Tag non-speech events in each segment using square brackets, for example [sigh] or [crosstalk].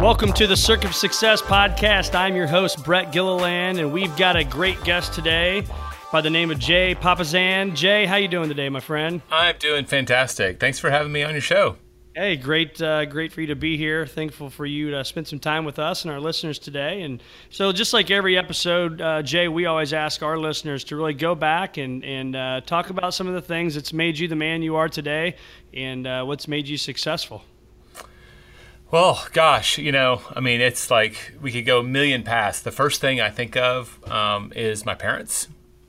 Welcome to the Circuit of Success podcast. I'm your host, Brett Gilliland, and we've got a great guest today by the name of Jay Papasan. Jay, how you doing today, my friend? I'm doing fantastic. Thanks for having me on your show. Hey, great, uh, great for you to be here. Thankful for you to spend some time with us and our listeners today. And so, just like every episode, uh, Jay, we always ask our listeners to really go back and and uh, talk about some of the things that's made you the man you are today, and uh, what's made you successful. Well, gosh, you know, I mean, it's like we could go a million past. The first thing I think of um, is my parents.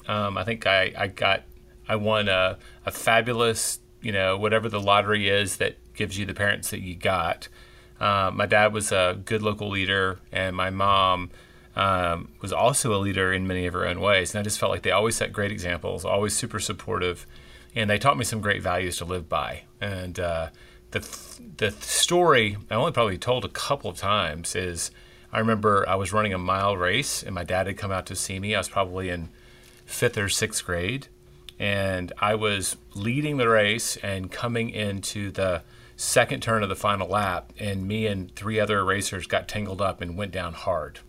Um, I think I, I got, I won a, a fabulous, you know, whatever the lottery is that gives you the parents that you got. Uh, my dad was a good local leader, and my mom um, was also a leader in many of her own ways. And I just felt like they always set great examples, always super supportive, and they taught me some great values to live by. And uh, the the story I only probably told a couple of times is I remember I was running a mile race, and my dad had come out to see me. I was probably in fifth or sixth grade, and I was leading the race and coming into the second turn of the final lap, and me and three other racers got tangled up and went down hard.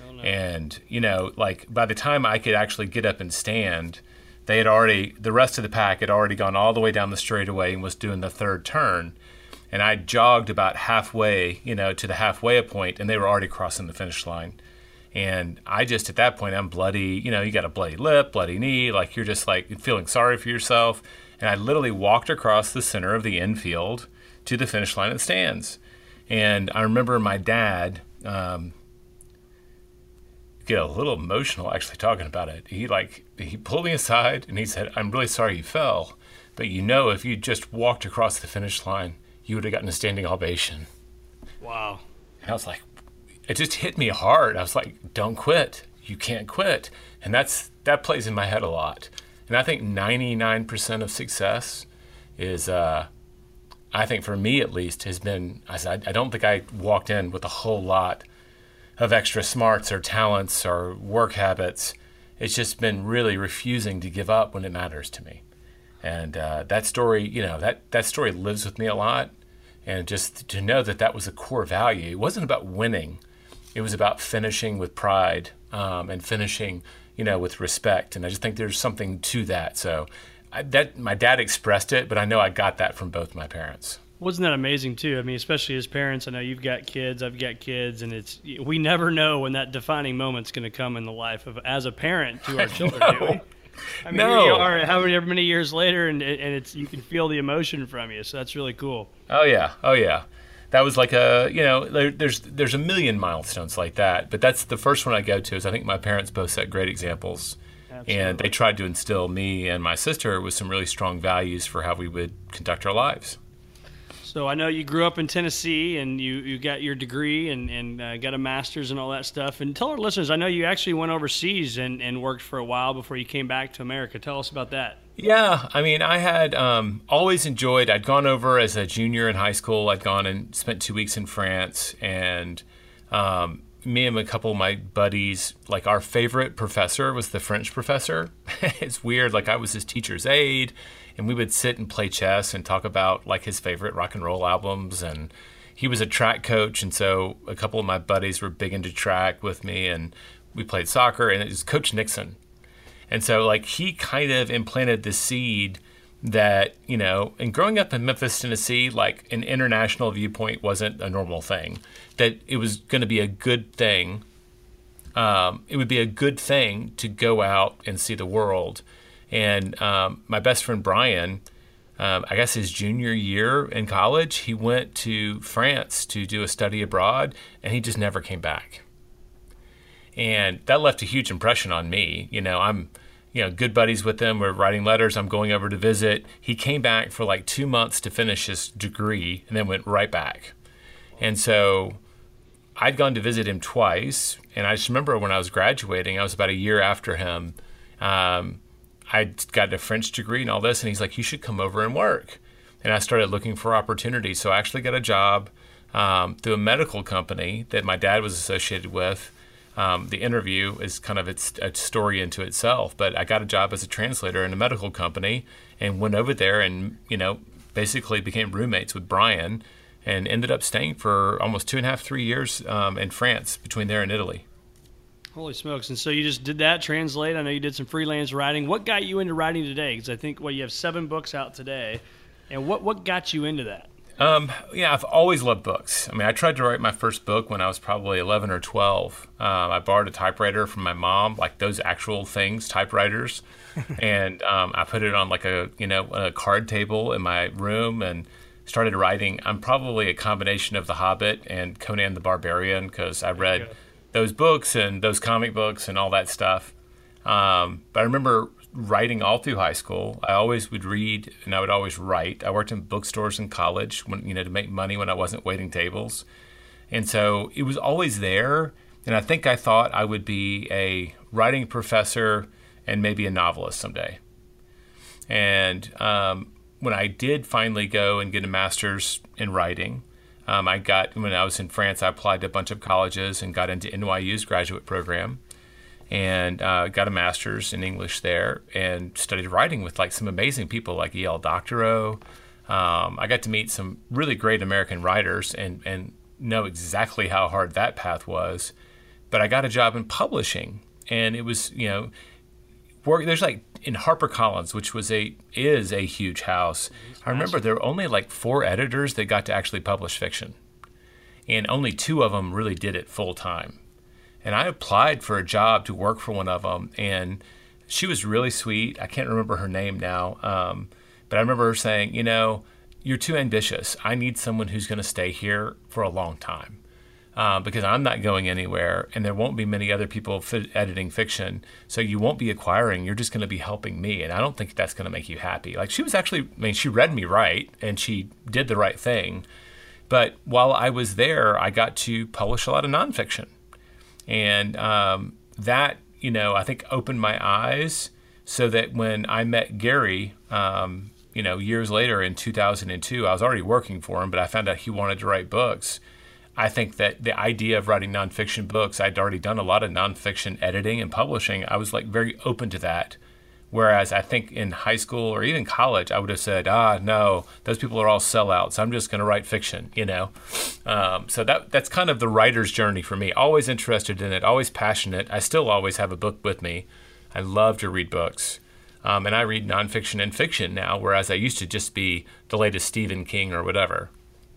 Oh, no. And you know, like by the time I could actually get up and stand, they had already the rest of the pack had already gone all the way down the straightaway and was doing the third turn. And I jogged about halfway, you know, to the halfway point, and they were already crossing the finish line. And I just at that point I'm bloody, you know, you got a bloody lip, bloody knee, like you're just like feeling sorry for yourself. And I literally walked across the center of the infield to the finish line the stands. And I remember my dad um, get a little emotional actually talking about it. He like he pulled me aside and he said, "I'm really sorry you fell, but you know if you just walked across the finish line, you would have gotten a standing ovation." Wow. And I was like, it just hit me hard. I was like, "Don't quit. You can't quit." And that's that plays in my head a lot. And I think 99% of success is uh, I think for me at least, has been I, I don't think I walked in with a whole lot of extra smarts or talents or work habits. It's just been really refusing to give up when it matters to me. And uh, that story, you know, that, that story lives with me a lot. And just to know that that was a core value. It wasn't about winning, it was about finishing with pride um, and finishing, you know, with respect. And I just think there's something to that. So I, that my dad expressed it, but I know I got that from both my parents. Wasn't that amazing too? I mean, especially as parents, I know you've got kids, I've got kids, and it's we never know when that defining moment's going to come in the life of as a parent to our [laughs] children. no. Do we? I mean, no. you are however many years later, and and it's you can feel the emotion from you. So that's really cool. Oh yeah, oh yeah. That was like a you know there, there's there's a million milestones like that, but that's the first one I go to. Is I think my parents both set great examples. Absolutely. And they tried to instill me and my sister with some really strong values for how we would conduct our lives. So I know you grew up in Tennessee and you, you got your degree and, and uh, got a master's and all that stuff. And tell our listeners, I know you actually went overseas and, and worked for a while before you came back to America. Tell us about that. Yeah, I mean, I had um, always enjoyed. I'd gone over as a junior in high school. I'd gone and spent two weeks in France, and um, me and a couple of my buddies, like our favorite professor was the French professor. [laughs] it's weird, like I was his teacher's aide, and we would sit and play chess and talk about like his favorite rock and roll albums. And he was a track coach, and so a couple of my buddies were big into track with me, and we played soccer. And it was Coach Nixon, and so like he kind of implanted the seed that you know and growing up in memphis tennessee like an international viewpoint wasn't a normal thing that it was going to be a good thing um, it would be a good thing to go out and see the world. And um, my best friend Brian, um, I guess his junior year in college, he went to France to do a study abroad, and he just never came back. And that left a huge impression on me. You know, I'm, you know, good buddies with him. We're writing letters. I'm going over to visit. He came back for like two months to finish his degree, and then went right back. And so I'd gone to visit him twice, and I just remember when I was graduating, I was about a year after him. Um, I'd gotten a French degree and all this, and he's like, "You should come over and work." And I started looking for opportunities. So I actually got a job um, through a medical company that my dad was associated with. Um, the interview is kind of its a story into itself, but I got a job as a translator in a medical company and went over there and you know basically became roommates with Brian and ended up staying for almost two and a half, three years um, in France between there and Italy. Holy smokes! And so you just did that translate. I know you did some freelance writing. What got you into writing today? Because I think well, you have seven books out today, and what what got you into that? Um, yeah, I've always loved books. I mean, I tried to write my first book when I was probably 11 or 12. Um, I borrowed a typewriter from my mom, like those actual things, typewriters, [laughs] and um, I put it on like a you know a card table in my room and started writing. I'm probably a combination of The Hobbit and Conan the Barbarian because I read those books and those comic books and all that stuff. Um, but I remember writing all through high school. I always would read and I would always write. I worked in bookstores in college when you know to make money when I wasn't waiting tables. And so it was always there. And I think I thought I would be a writing professor and maybe a novelist someday. And um, when I did finally go and get a master's in writing, um, I got when I was in France, I applied to a bunch of colleges and got into NYU's graduate program, and uh, got a master's in English there, and studied writing with like some amazing people like E.L. Doctorow. Um, I got to meet some really great American writers and and know exactly how hard that path was. But I got a job in publishing, and it was you know work. There's like in HarperCollins, which was a is a huge house. I remember there were only like four editors that got to actually publish fiction, and only two of them really did it full time. And I applied for a job to work for one of them, and she was really sweet. I can't remember her name now, um, but I remember her saying, "You know, you're too ambitious. I need someone who's going to stay here for a long time." Uh, because I'm not going anywhere, and there won't be many other people fi- editing fiction. So you won't be acquiring. You're just going to be helping me, and I don't think that's going to make you happy. Like she was actually, I mean, she read me right, and she did the right thing. But while I was there, I got to publish a lot of nonfiction, and um, that you know I think opened my eyes so that when I met Gary. Um, you know, years later in 2002, I was already working for him, but I found out he wanted to write books I think that the idea of writing nonfiction books, I'd already done a lot of nonfiction editing and publishing. I was like very open to that. Whereas I think in high school or even college, I would have said, ah, no, those people are all sellouts. I'm just going to write fiction, you know? Um, so that that's kind of the writer's journey for me. Always interested in it, always passionate. I still always have a book with me. I love to read books. Um, and I read nonfiction and fiction now, whereas I used to just be the latest Stephen King or whatever.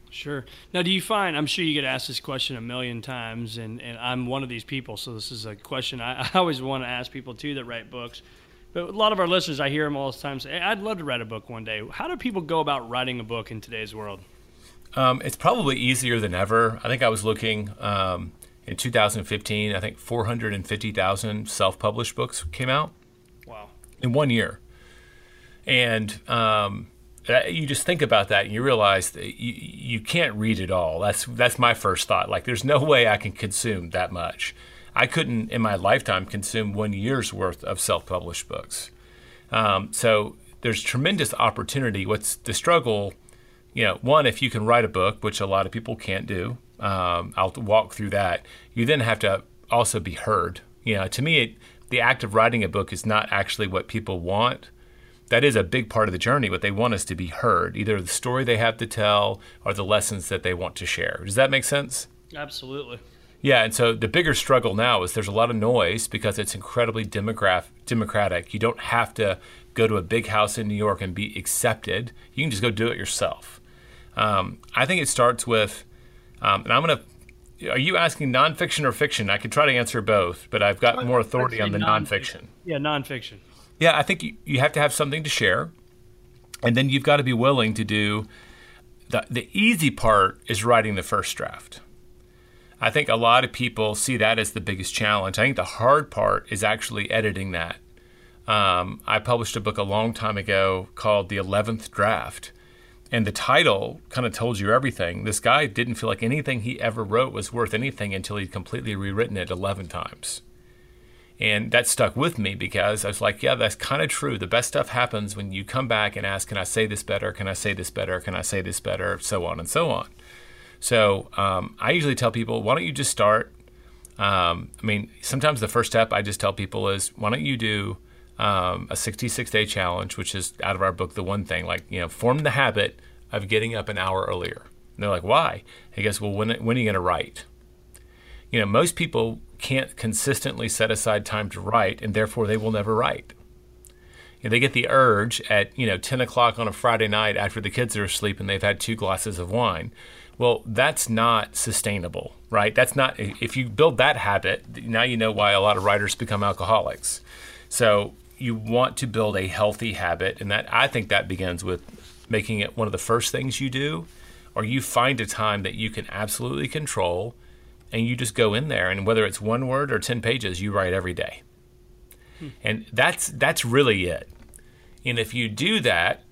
Sure. Now, do you find, I'm sure you get asked this question a million times, and, and I'm one of these people, so this is a question I, [laughs] I always want to ask people too that write books. But a lot of our listeners, I hear them all the time say, I'd love to write a book one day. How do people go about writing a book in today's world? Um, it's probably easier than ever. I think I was looking um, in 2015, I think 450,000 self published books came out. Wow. In one year. And, um, you just think about that and you realize that you, you can't read it all. That's that's my first thought. Like there's no way I can consume that much. I couldn't in my lifetime consume one year's worth of self-published books. Um, so there's tremendous opportunity. What's the struggle? You know, one if you can write a book, which a lot of people can't do. Um, I'll walk through that. You then have to also be heard. You know, to me, it, the act of writing a book is not actually what people want that is a big part of the journey, but they want us to be heard, either the story they have to tell or the lessons that they want to share. Does that make sense? Absolutely. Yeah, and so the bigger struggle now is there's a lot of noise because it's incredibly demograph- democratic. You don't have to go to a big house in New York and be accepted. You can just go do it yourself. Um, I think it starts with, um, and I'm going to are you asking nonfiction or fiction? I could try to answer both, but I've got more authority on the nonfiction. Yeah, nonfiction. Yeah, I think you, have to have something to share, and then you've got to be willing to do. The, the easy part is writing the first draft. I think a lot of people see that as the biggest challenge. I think the hard part is actually editing that. Um, I published a book a long time ago called The Eleventh Draft, and the title kind of told you everything. This guy didn't feel like anything he ever wrote was worth anything until he'd completely rewritten it 11 times. And that stuck with me because I was like, yeah, that's kind of true. The best stuff happens when you come back and ask, can I say this better? Can I say this better? Can I say this better? So on and so on. So um, I usually tell people, why don't you just start? Um, I mean, sometimes the first step I just tell people is, why don't you do um, a 66 day challenge, which is out of our book, The One Thing, like, you know, form the habit of getting up an hour earlier. And they're like, why? I guess, well, when, when are you going to write? You know, most people can't consistently set aside time to write, and therefore they will never write. They get the urge at, you know, 10 o'clock on a Friday night after the kids are asleep and they've had two glasses of wine. Well, that's not sustainable, right? That's not, if you build that habit, now you know why a lot of writers become alcoholics. So you want to build a healthy habit, and that I think that begins with making it one of the first things you do, or you find a time that you can absolutely control and you just go in there and whether it's one word or 10 pages you write every day. Hmm. and that's that's really it. And if you do that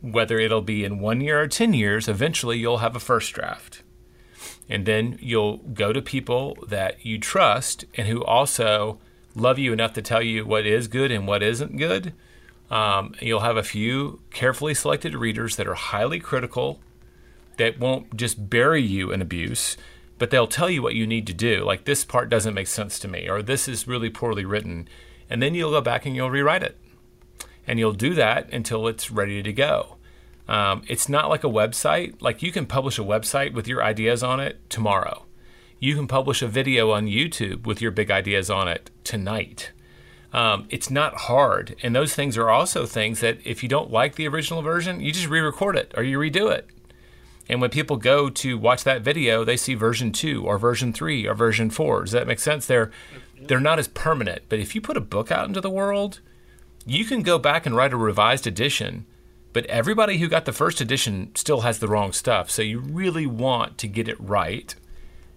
whether it'll be in one year or 10 years eventually you'll have a first draft. And then you'll go to people that you trust and who also love you enough to tell you what is good and what isn't good. Um, you'll have a few carefully selected readers that are highly critical that won't just bury you in abuse but they'll tell you what you need to do. Like this part doesn't make sense to me, or this is really poorly written. And then you'll go back and you'll rewrite it. And you'll do that until it's ready to go. Um, it's not like a website. Like you can publish a website with your ideas on it tomorrow. You can publish a video on YouTube with your big ideas on it tonight. Um, it's not hard. And those things are also things that if you don't like the original version, you just re record it or you redo it. And when people go to watch that video, they see version two or version three or version four. Does that make sense? They're they're not as permanent. But if you put a book out into the world, you can go back and write a revised edition. But everybody who got the first edition still has the wrong stuff. So you really want to get it right.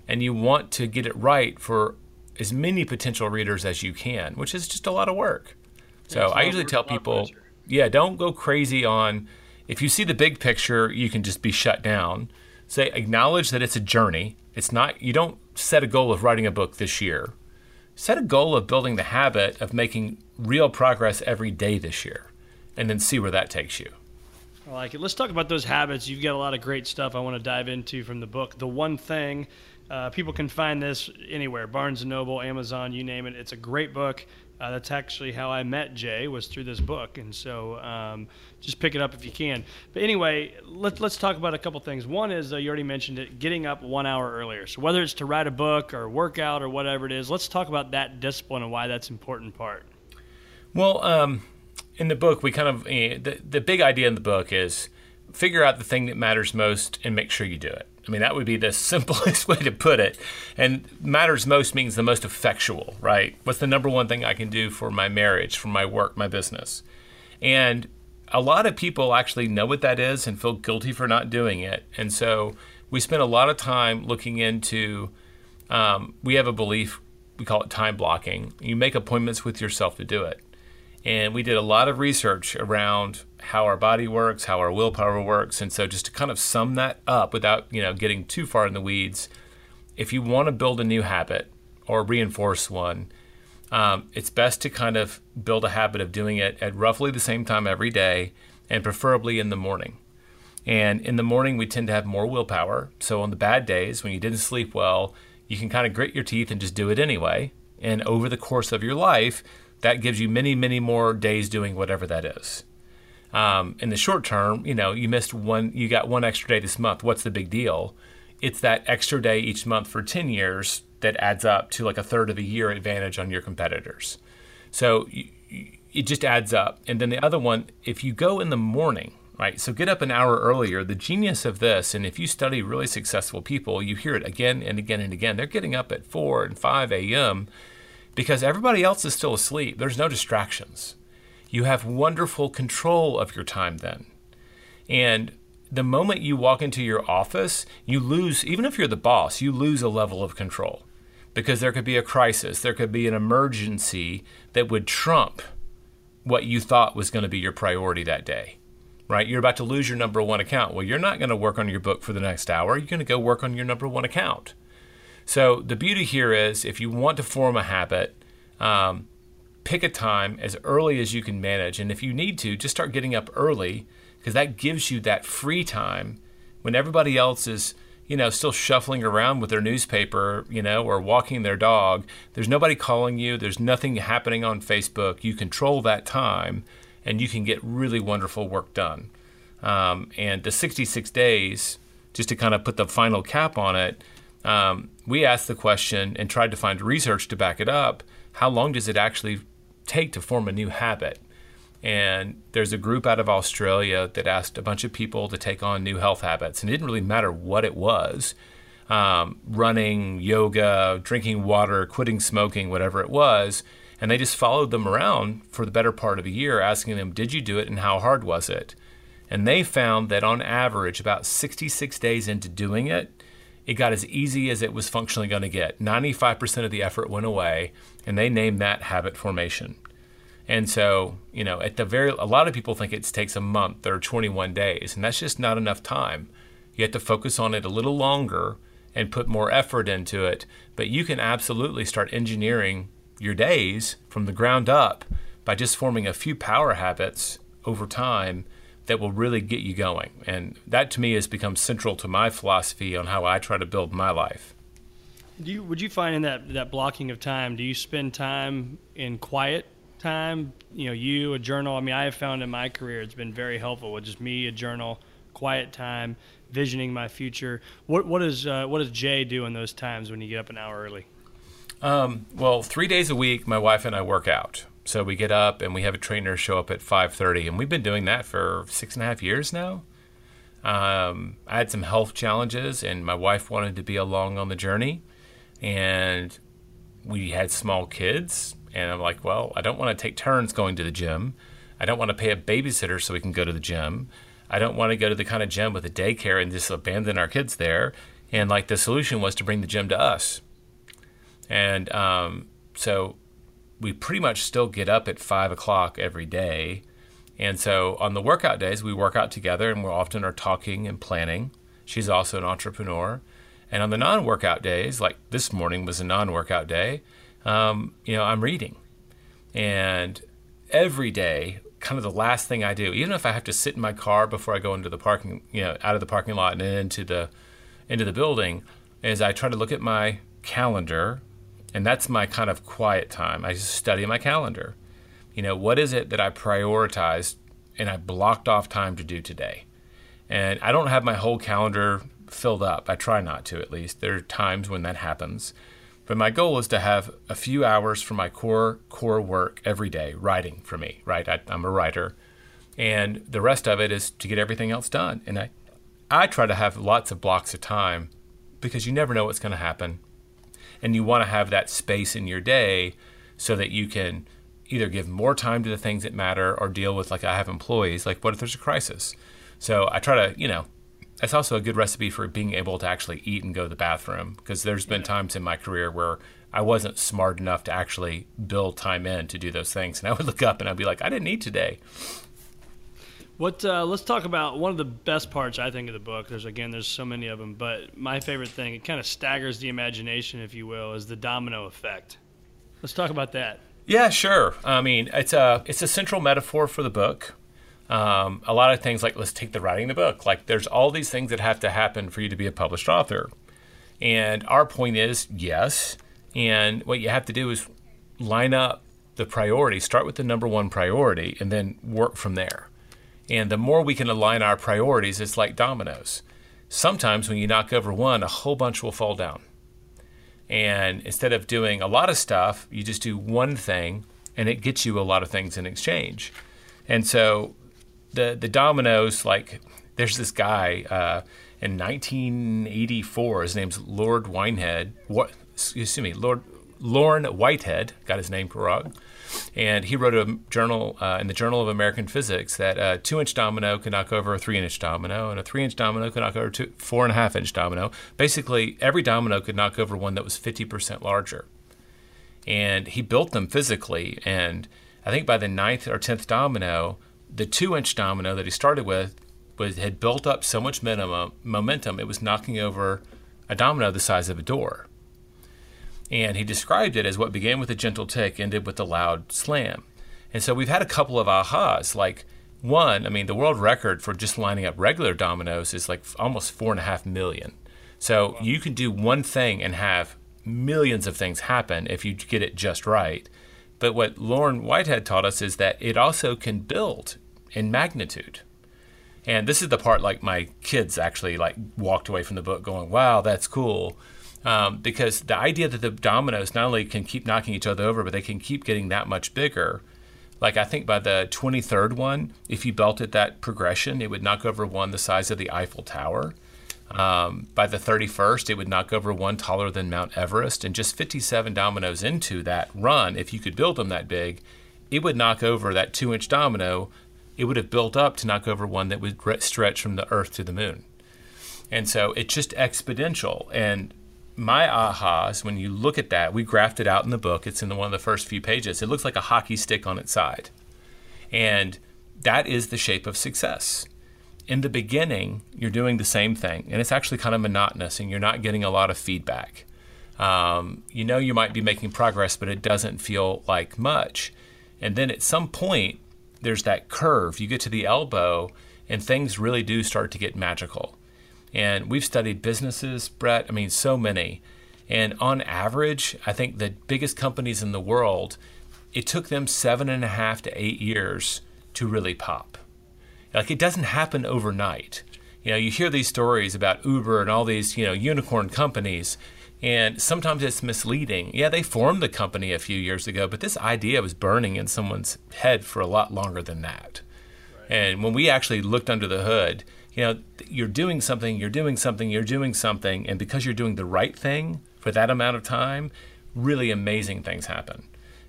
And you want to get it right for as many potential readers as you can, which is just a lot of work. So I usually tell people, yeah, don't go crazy on if you see the big picture, you can just be shut down. Say, acknowledge that it's a journey. It's not, you don't set a goal of writing a book this year. Set a goal of building the habit of making real progress every day this year, and then see where that takes you. I like it. Let's talk about those habits. You've got a lot of great stuff I want to dive into from the book. The one thing, uh, people can find this anywhere Barnes and Noble, Amazon, you name it. It's a great book. Uh, that's actually how I met Jay was through this book, and so um, just pick it up if you can. But anyway, let's let's talk about a couple things. One is uh, you already mentioned it, getting up one hour earlier. So whether it's to write a book or work out or whatever it is, let's talk about that discipline and why that's an important part. Well, um, in the book, we kind of eh, the the big idea in the book is figure out the thing that matters most and make sure you do it. I mean, that would be the [laughs] simplest way to put it. And matters most means the most effectual, right? What's the number one thing I can do for my marriage, for my work, my business? And a lot of people actually know what that is and feel guilty for not doing it. And so we spend a lot of time looking into, um, we have a belief, we call it time blocking. You make appointments with yourself to do it. And we did a lot of research around how our body works, how our willpower works. And so just to kind of sum that up without, you know, getting too far in the weeds, if you want to build a new habit or reinforce one, um, it's best to kind of build a habit of doing it at roughly the same time every day and preferably in the morning. And in the morning, we tend to have more willpower. So on the bad days, when you didn't sleep well, you can kind of grit your teeth and just do it anyway. And over the course of your life, that gives you many, many more days doing whatever that is. Um, in the short term, you know, you missed one, you got one extra day this month. What's the big deal? It's that extra day each month for 10 years that adds up to like a third of a year advantage on your competitors. So it just adds up. And then the other one, if you go in the morning, right? So get up an hour earlier. The genius of this, and if you study really successful people, you hear it again and again and again. They're getting up at 4 and 5 a.m. because everybody else is still asleep. There's no distractions. You have wonderful control of your time then. And the moment you walk into your office, you lose, even if you're the boss, you lose a level of control because there could be a crisis, there could be an emergency that would trump what you thought was going to be your priority that day. Right? You're about to lose your number one account. Well, you're not going to work on your book for the next hour. You're going to go work on your number one account. So, the beauty here is if you want to form a habit, um, pick a time as early as you can manage. And if you need to, just start getting up early because that gives you that free time when everybody else is you know, still shuffling around with their newspaper, you know, or walking their dog. There's nobody calling you. There's nothing happening on Facebook. You control that time, and you can get really wonderful work done. Um, and the 66 days, just to kind of put the final cap on it, um, we asked the question and tried to find research to back it up. How long does it actually take to form a new habit? And there's a group out of Australia that asked a bunch of people to take on new health habits. And it didn't really matter what it was um, running, yoga, drinking water, quitting smoking, whatever it was. And they just followed them around for the better part of a year, asking them, Did you do it and how hard was it? And they found that on average, about 66 days into doing it, it got as easy as it was functionally going to get. 95% of the effort went away, and they named that habit formation. And so, you know, at the very, a lot of people think it takes a month or 21 days, and that's just not enough time. You have to focus on it a little longer and put more effort into it. But you can absolutely start engineering your days from the ground up by just forming a few power habits over time that will really get you going. And that to me has become central to my philosophy on how I try to build my life. Do you, would you find in that, that blocking of time, do you spend time in quiet time, you know, you, a journal. I mean, I have found in my career it's been very helpful with just me, a journal, quiet time, visioning my future. What what is uh, what does Jay do in those times when you get up an hour early? Um, well, three days a week, my wife and I work out. So we get up and we have a trainer show up at 5:30, and we've been doing that for six and a half years now. Um, I had some health challenges, and my wife wanted to be along on the journey, and we had small kids, and I'm like, well, I don't want to take turns going to the gym. I don't want to pay a babysitter so we can go to the gym. I don't want to go to the kind of gym with a daycare and just abandon our kids there. And like the solution was to bring the gym to us. And um, so we pretty much still get up at five o'clock every day. And so on the workout days, we work out together and we often are talking and planning. She's also an entrepreneur. And on the non workout days, like this morning was a non workout day, um, you know, I'm reading. And every day, kind of the last thing I do, even if I have to sit in my car before I go into the parking, you know, out of the parking lot and into the into the building, is I try to look at my calendar, and that's my kind of quiet time. I just study my calendar. You know, what is it that I prioritized and I blocked off time to do today? And I don't have my whole calendar filled up. I try not to, at least. There are times when that happens. But my goal is to have a few hours for my core core work every day, writing for me, right? I, I'm a writer. And the rest of it is to get everything else done. And I, I try to have lots of blocks of time because you never know what's going to happen. And you want to have that space in your day so that you can either give more time to the things that matter or deal with, like I have employees, like what if there's a crisis? So I try to, you know, that's also a good recipe for being able to actually eat and go to the bathroom because there's been times in my career where I wasn't smart enough to actually build time in to do those things, and I would look up and I'd be like, I didn't eat today. What? Uh, let's talk about one of the best parts I think of the book. There's again, there's so many of them, but my favorite thing, it kind of staggers the imagination, if you will, is the domino effect. Let's talk about that. Yeah, sure. I mean, it's a it's a central metaphor for the book. Um, a lot of things like let's take the writing the book. Like there's all these things that have to happen for you to be a published author. And our point is yes. And what you have to do is line up the priority, start with the number one priority, and then work from there. And the more we can align our priorities, it's like dominoes. Sometimes when you knock over one, a whole bunch will fall down. And instead of doing a lot of stuff, you just do one thing and it gets you a lot of things in exchange. And so the the dominoes like there's this guy uh, in 1984. His name's Lord Whitehead. What? Excuse me, Lord Lorne Whitehead got his name wrong. And he wrote a journal uh, in the Journal of American Physics that a two inch domino could knock over a three inch domino, and a three inch domino could knock over a four and a half inch domino. Basically, every domino could knock over one that was 50% larger. And he built them physically. And I think by the ninth or tenth domino, the two inch domino that he started with was, had built up so much minimum, momentum, it was knocking over a domino the size of a door. And he described it as what began with a gentle tick, ended with a loud slam. And so we've had a couple of ahas. Like, one, I mean, the world record for just lining up regular dominoes is like almost four and a half million. So wow. you can do one thing and have millions of things happen if you get it just right. But what Lorne Whitehead taught us is that it also can build in magnitude. And this is the part like my kids actually like walked away from the book going, "Wow, that's cool." Um, because the idea that the dominoes not only can keep knocking each other over, but they can keep getting that much bigger. Like I think by the 23rd one, if you belted that progression, it would knock over one the size of the Eiffel Tower. Um, by the 31st, it would knock over one taller than Mount Everest. And just 57 dominoes into that run, if you could build them that big, it would knock over that two inch domino. It would have built up to knock over one that would stretch from the Earth to the moon. And so it's just exponential. And my ahas, when you look at that, we graphed it out in the book. It's in the, one of the first few pages. It looks like a hockey stick on its side. And that is the shape of success. In the beginning, you're doing the same thing, and it's actually kind of monotonous, and you're not getting a lot of feedback. Um, you know you might be making progress, but it doesn't feel like much. And then at some point, there's that curve. You get to the elbow, and things really do start to get magical. And we've studied businesses, Brett, I mean, so many. And on average, I think the biggest companies in the world, it took them seven and a half to eight years to really pop. Like it doesn't happen overnight. You know, you hear these stories about Uber and all these, you know, unicorn companies, and sometimes it's misleading. Yeah, they formed the company a few years ago, but this idea was burning in someone's head for a lot longer than that. Right. And when we actually looked under the hood, you know, you're doing something, you're doing something, you're doing something, and because you're doing the right thing for that amount of time, really amazing things happen.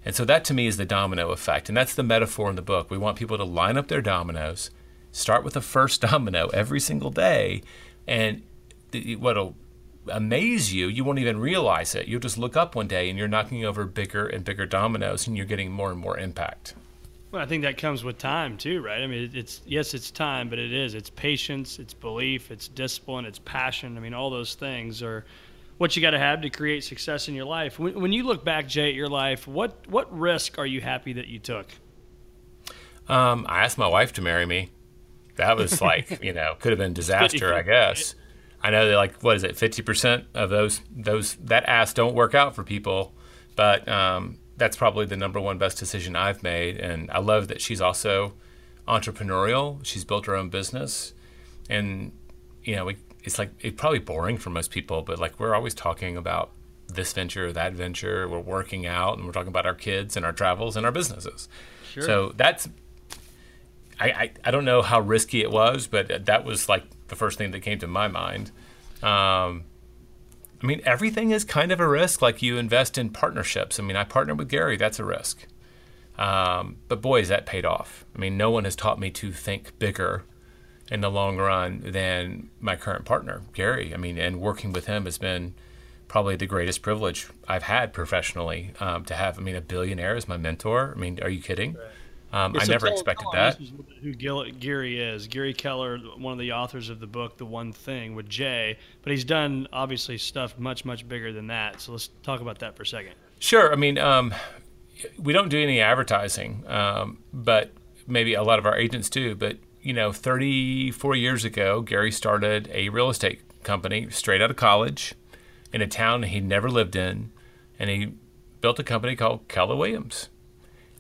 And so that to me is the domino effect. And that's the metaphor in the book. We want people to line up their dominoes, start with the first [laughs] domino every single day, and what'll amaze you, you won't even realize it. You'll just look up one day and you're knocking over bigger and bigger dominoes and you're getting more and more impact. Well, I think that comes with time too, right? I mean, it's yes, it's time, but it is it's patience, it's belief, it's discipline, it's passion. I mean, all those things are what you got to have to create success in your life. When, when, you look back, Jay, at your life, what what risk are you happy that you took? Um, I asked my wife to marry me. That was [laughs] like you know could have been disaster, I guess. I know that like what is it, fifty percent of those those that ask don't work out for people, but um, that's probably the number one best decision I've made. And I love that she's also entrepreneurial. She's built her own business, and you know, we, it's like it's probably boring for most people, but like we're always talking about this venture, that venture. We're working out, and we're talking about our kids and our travels and our businesses. Sure. So that's I, I, I don't know how risky it was, but that was like the first thing that came to my mind. Um, I mean, everything is kind of a risk. Like you invest in partnerships. I mean, I partnered with Gary. That's a risk. Um, but boy, is that paid off. I mean, no one has taught me to think bigger in the long run than my current partner, Gary. I mean, and working with him has been probably the greatest privilege I've had professionally um, to have. I mean, a billionaire as my mentor. I mean, are you kidding? Right. Um, yeah, I so never expected that. Who Gary is? Gary Keller, one of the authors of the book, The One Thing, with Jay. But he's done obviously stuff much much bigger than that. So let's talk about that for a second. Sure. I mean, um, we don't do any advertising, um, but maybe a lot of our agents do. But you know, 34 years ago, Gary started a real estate company straight out of college in a town he'd never lived in, and he built a company called Keller Williams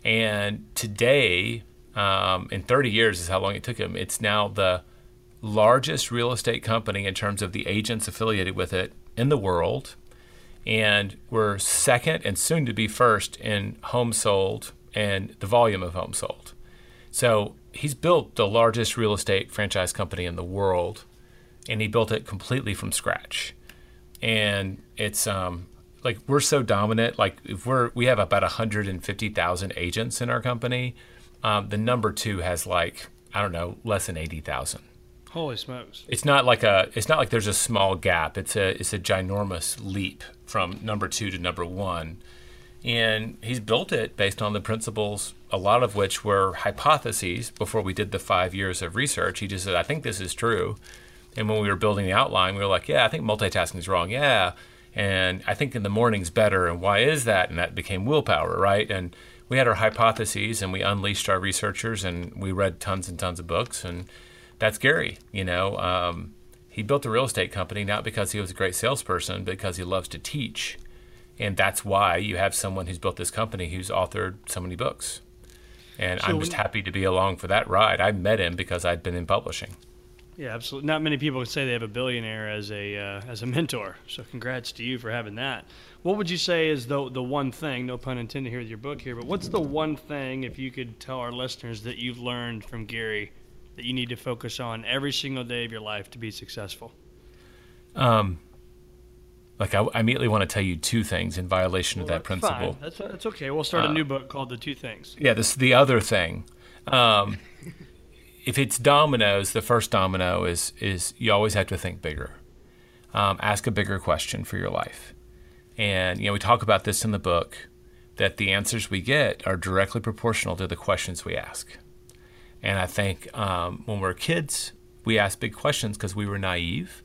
and today, um, in 30 years is how long it took him, it's now the largest real estate company in terms of the agents affiliated with it in the world. And we're second and soon to be first in homes sold and the volume of homes sold. So he's built the largest real estate franchise company in the world, and he built it completely from scratch. And it's um, like we're so dominant. Like if we're we have about 150,000 agents in our company, um, the number two has like I don't know less than 80,000. Holy smokes! It's not like a it's not like there's a small gap. It's a it's a ginormous leap from number two to number one. And he's built it based on the principles, a lot of which were hypotheses before we did the five years of research. He just said, I think this is true. And when we were building the outline, we were like, yeah, I think multitasking is wrong. Yeah. And I think in the morning's better. And why is that? And that became willpower, right? And we had our hypotheses and we unleashed our researchers and we read tons and tons of books. And that's Gary, you know. Um, he built a real estate company not because he was a great salesperson, but because he loves to teach and that's why you have someone who's built this company who's authored so many books. And so I'm just happy to be along for that ride. I met him because I'd been in publishing. Yeah, absolutely. Not many people can say they have a billionaire as a uh, as a mentor. So congrats to you for having that. What would you say is the the one thing? No pun intended here with your book here, but what's the one thing if you could tell our listeners that you've learned from Gary that you need to focus on every single day of your life to be successful? Um, like I, I, immediately want to tell you two things in violation well, of that principle. Fine. That's that's okay. We'll start uh, a new book called The Two Things. Yeah, this the other thing. Um, if it's dominoes, the first domino is is you always have to think bigger. Um, ask a bigger question for your life, and you know we talk about this in the book that the answers we get are directly proportional to the questions we ask. And I think um, when we're kids, we ask big questions because we were naive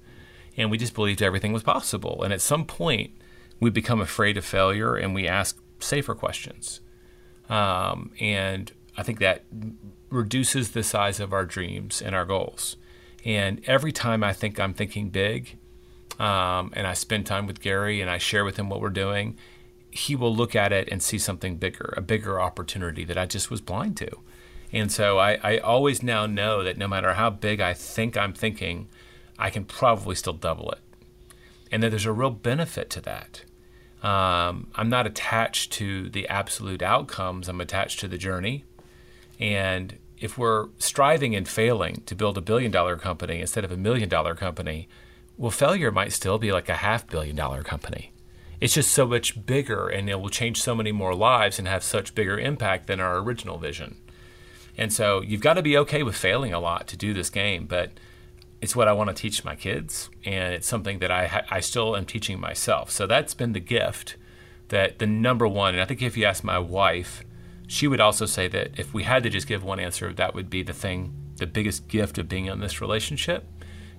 and we just believed everything was possible. And at some point, we become afraid of failure and we ask safer questions. Um, and I think that reduces the size of our dreams and our goals. And every time I think I'm thinking big, um, and I spend time with Gary and I share with him what we're doing, he will look at it and see something bigger, a bigger opportunity that I just was blind to. And so I, I always now know that no matter how big I think I'm thinking, I can probably still double it. And that there's a real benefit to that. Um, I'm not attached to the absolute outcomes, I'm attached to the journey. And if we're striving and failing to build a billion dollar company instead of a million dollar company, well, failure might still be like a half billion dollar company. It's just so much bigger and it will change so many more lives and have such bigger impact than our original vision. And so you've got to be okay with failing a lot to do this game, but it's what I want to teach my kids, and it's something that I I still am teaching myself. So that's been the gift that the number one. And I think if you ask my wife, she would also say that if we had to just give one answer, that would be the thing, the biggest gift of being in this relationship,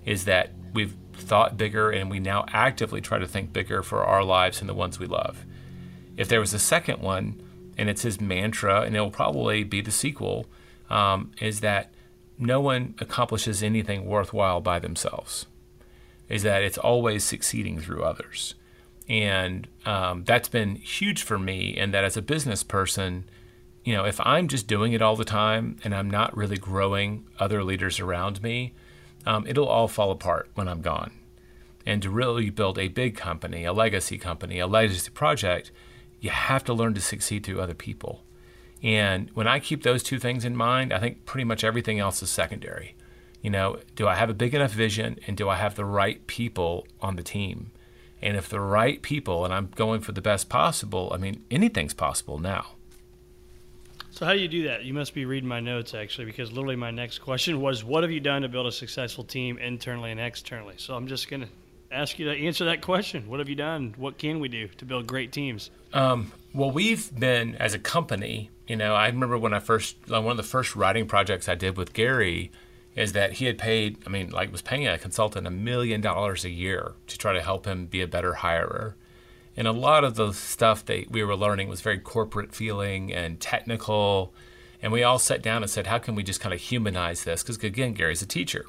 is that we've thought bigger and we now actively try to think bigger for our lives and the ones we love. If there was a second one, and it's his mantra, and it will probably be the sequel, um, is that no one accomplishes anything worthwhile by themselves. Is that it's always succeeding through others, and um, that's been huge for me. And that as a business person, you know, if I'm just doing it all the time and I'm not really growing other leaders around me, um, it'll all fall apart when I'm gone. And to really build a big company, a legacy company, a legacy project, you have to learn to succeed through other people. And when I keep those two things in mind, I think pretty much everything else is secondary. You know, do I have a big enough vision and do I have the right people on the team? And if the right people and I'm going for the best possible, I mean, anything's possible now. So how do you do that? You must be reading my notes actually, because literally my next question was, "What have you done to build a successful team internally and externally?" So I'm just gonna ask you to answer that question. What have you done? What can we do to build great teams? Um, well, we've been as a company you know, I remember when I first one of the first writing projects I did with Gary is that he had paid, I mean, like was paying a consultant a million dollars a year to try to help him be a better hirer. And a lot of the stuff that we were learning was very corporate feeling and technical. And we all sat down and said, how can we just kind of humanize this? Because again, Gary's a teacher.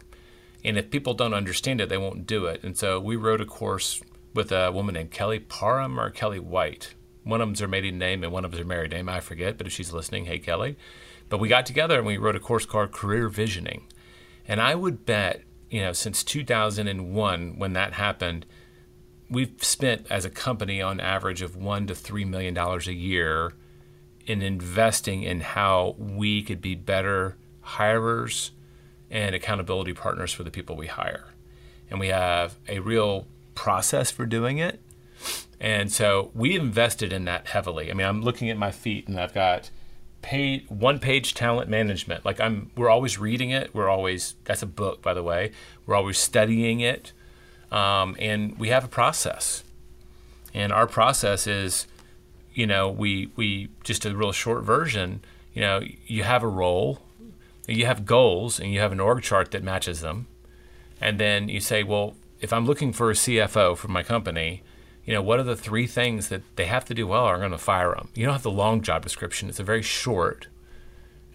And if people don't understand it, they won't do it. And so we wrote a course with a woman named Kelly Parham or Kelly White. One of them's her maiden name and one of them's her married name. I forget, but if she's listening, hey, Kelly. But we got together and we wrote a course called Career Visioning. And I would bet, you know, since 2001, when that happened, we've spent as a company on average of one to three million dollars a year in investing in how we could be better hirers and accountability partners for the people we hire. And we have a real process for doing it. And so we invested in that heavily. I mean, I'm looking at my feet and I've got paid one page talent management. Like I'm we're always reading it. We're always that's a book by the way. We're always studying it. Um, and we have a process. And our process is, you know, we we just a real short version, you know, you have a role, you have goals and you have an org chart that matches them. And then you say, well, if I'm looking for a CFO for my company, you know, what are the three things that they have to do well I'm going to fire them? You don't have the long job description. It's a very short.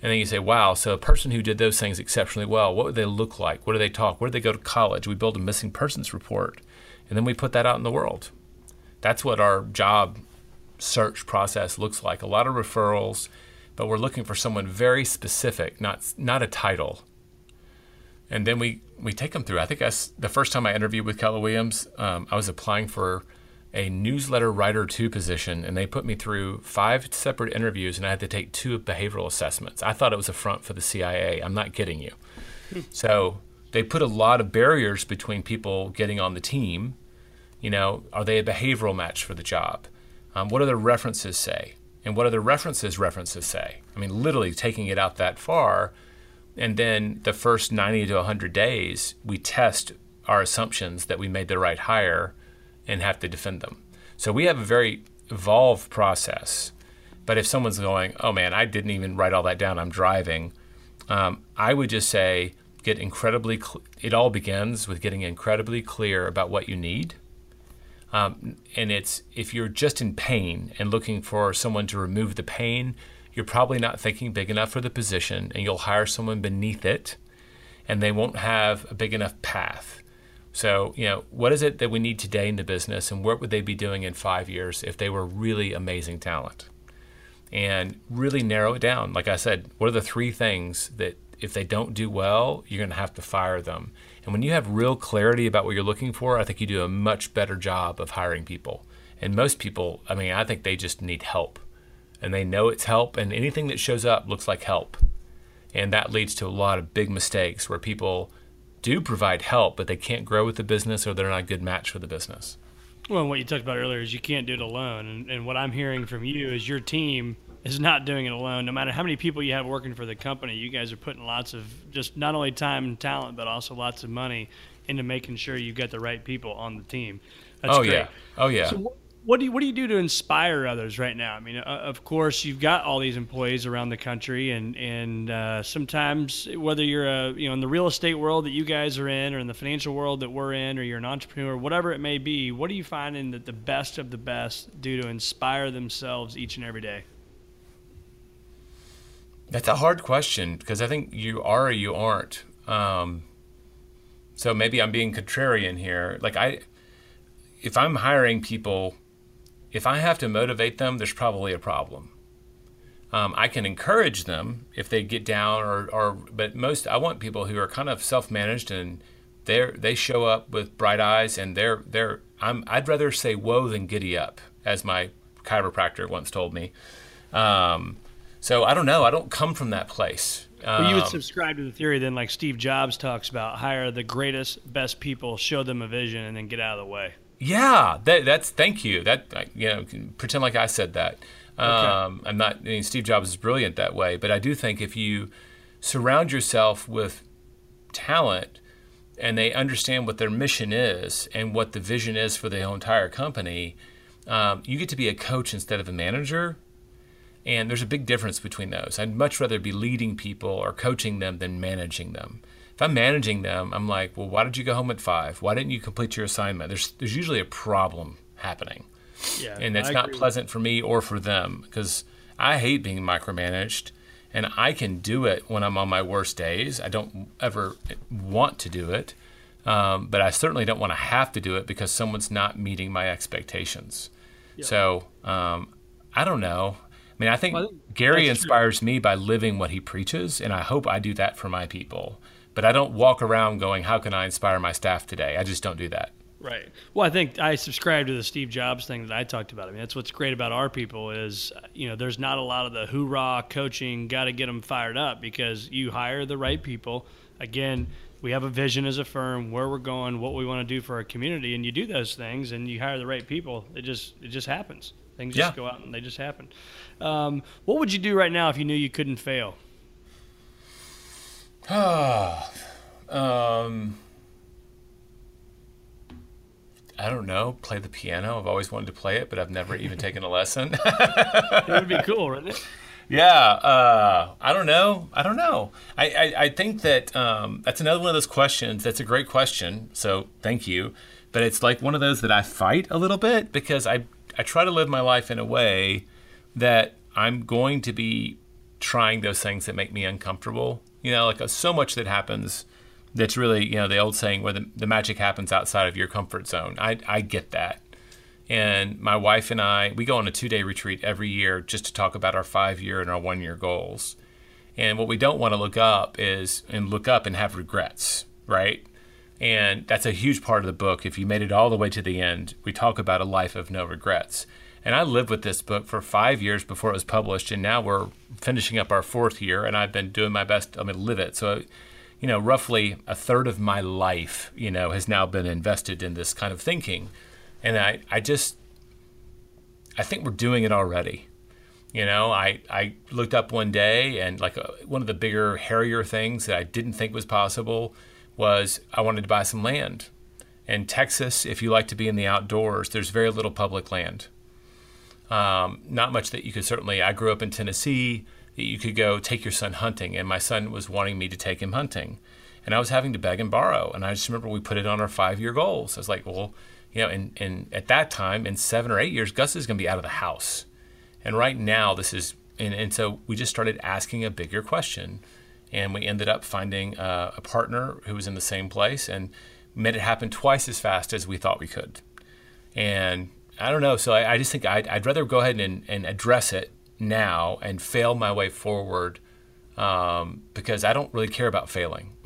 And then you say, wow, so a person who did those things exceptionally well, what would they look like? What do they talk? Where do they go to college? We build a missing persons report. And then we put that out in the world. That's what our job search process looks like. A lot of referrals, but we're looking for someone very specific, not not a title. And then we we take them through. I think that's the first time I interviewed with Keller Williams. Um, I was applying for a newsletter writer two position, and they put me through five separate interviews, and I had to take two behavioral assessments. I thought it was a front for the CIA. I'm not kidding you. so they put a lot of barriers between people getting on the team. You know, are they a behavioral match for the job? Um, what do their references say? And what do their references references say? I mean, literally taking it out that far. And then the first 90 to 100 days, we test our assumptions that we made the right hire and have to defend them. So we have a very evolved process. But if someone's going, oh man, I didn't even write all that down, I'm driving, um, I would just say, get incredibly, cl- it all begins with getting incredibly clear about what you need. Um, and it's if you're just in pain and looking for someone to remove the pain, you're probably not thinking big enough for the position, and you'll hire someone beneath it, and they won't have a big enough path. So, you know, what is it that we need today in the business, and what would they be doing in five years if they were really amazing talent? And really narrow it down. Like I said, what are the three things that if they don't do well, you're going to have to fire them? And when you have real clarity about what you're looking for, I think you do a much better job of hiring people. And most people, I mean, I think they just need help. And they know it's help, and anything that shows up looks like help. And that leads to a lot of big mistakes where people do provide help, but they can't grow with the business or they're not a good match for the business. Well, what you talked about earlier is you can't do it alone. And, and what I'm hearing from you is your team is not doing it alone. No matter how many people you have working for the company, you guys are putting lots of just not only time and talent, but also lots of money into making sure you've got the right people on the team. That's oh great. yeah, oh yeah. So what do you what do you do to inspire others right now? I mean, uh, of course, you've got all these employees around the country, and and uh, sometimes whether you're a you know in the real estate world that you guys are in, or in the financial world that we're in, or you're an entrepreneur, whatever it may be, what are you finding that the best of the best do to inspire themselves each and every day? That's a hard question because I think you are or you aren't. Um, so maybe I'm being contrarian here. Like I, if I'm hiring people if I have to motivate them, there's probably a problem. Um, I can encourage them if they get down, or, or but most I want people who are kind of self-managed and they they show up with bright eyes and they're they're I'm I'd rather say whoa than giddy up, as my chiropractor once told me. Um, so I don't know. I don't come from that place. Well, you would Um, subscribe to the theory then, like Steve Jobs talks about, hire the greatest, best people, show them a vision, and then get out of the way. Yeah, that, that's thank you. That you know, pretend like I said that. Um, I'm not. I mean, Steve Jobs is brilliant that way, but I do think if you surround yourself with talent and they understand what their mission is and what the vision is for the entire company, um, you get to be a coach instead of a manager. And there's a big difference between those. I'd much rather be leading people or coaching them than managing them. If I'm managing them, I'm like, well, why did you go home at five? Why didn't you complete your assignment? There's there's usually a problem happening, Yeah, and it's I not pleasant for me or for them because I hate being micromanaged, and I can do it when I'm on my worst days. I don't ever want to do it, um, but I certainly don't want to have to do it because someone's not meeting my expectations. So um, I don't know. I mean, I think Well, Gary that's true. inspires me by living what he preaches, and I hope I do that for my people. But I don't walk around going, "How can I inspire my staff today?" I just don't do that. Right. Well, I think I subscribe to the Steve Jobs thing that I talked about. I mean, that's what's great about our people is, you know, there's not a lot of the hoorah coaching, got to get them fired up because you hire the right people. Again, we have a vision as a firm, where we're going, what we want to do for our community, and you do those things and you hire the right people. It just it just happens. Things just Yeah. go out and they just happen. Um, what would you do right now if you knew you couldn't fail? [sighs] Um, I don't know. Play the piano. I've always wanted to play it, but I've never even taken a lesson. [laughs] It would be cool, wouldn't it? Yeah, uh, I don't know. I don't know. I, I, I think that um, that's another one of those questions. That's a great question. So thank you. But it's like one of those that I fight a little bit because I, I try to live my life in a way that I'm going to be trying those things that make me uncomfortable. You know, like uh, so much that happens that's really, you know, the old saying where the, the magic happens outside of your comfort zone. I, I get that. And my wife and I, we go on a two day retreat every year just to talk about our five year and our one year goals. And what we don't want to look up is and look up and have regrets, right? And that's a huge part of the book. If you made it all the way to the end, we talk about a life of no regrets. And I lived with this book for five years before it was published, and now we're finishing up our fourth year, and I've been doing my best. Going to live it. So, you know, roughly a third of my life, you know, has now been invested in this kind of thinking. And I, I just, I think we're doing it already. You know, I, I looked up one day and like a, one of the bigger, hairier things that I didn't think was possible was I wanted to buy some land. In Texas, if you like to be in the outdoors, there's very little public land. Um, not much that you could certainly. I grew up in Tennessee that you could go take your son hunting, and my son was wanting me to take him hunting, and I was having to beg and borrow. And I just remember we put it on our five-year goals. I was like, well, you know, and and at that time, in seven or eight years, Gus is going to be out of the house, and right now this is, and and so we just started asking a bigger question, and we ended up finding uh, a partner who was in the same place and made it happen twice as fast as we thought we could, and I don't know. So I, I just think I'd, I'd rather go ahead and, and address it now and fail my way forward um, because I don't really care about failing. [laughs]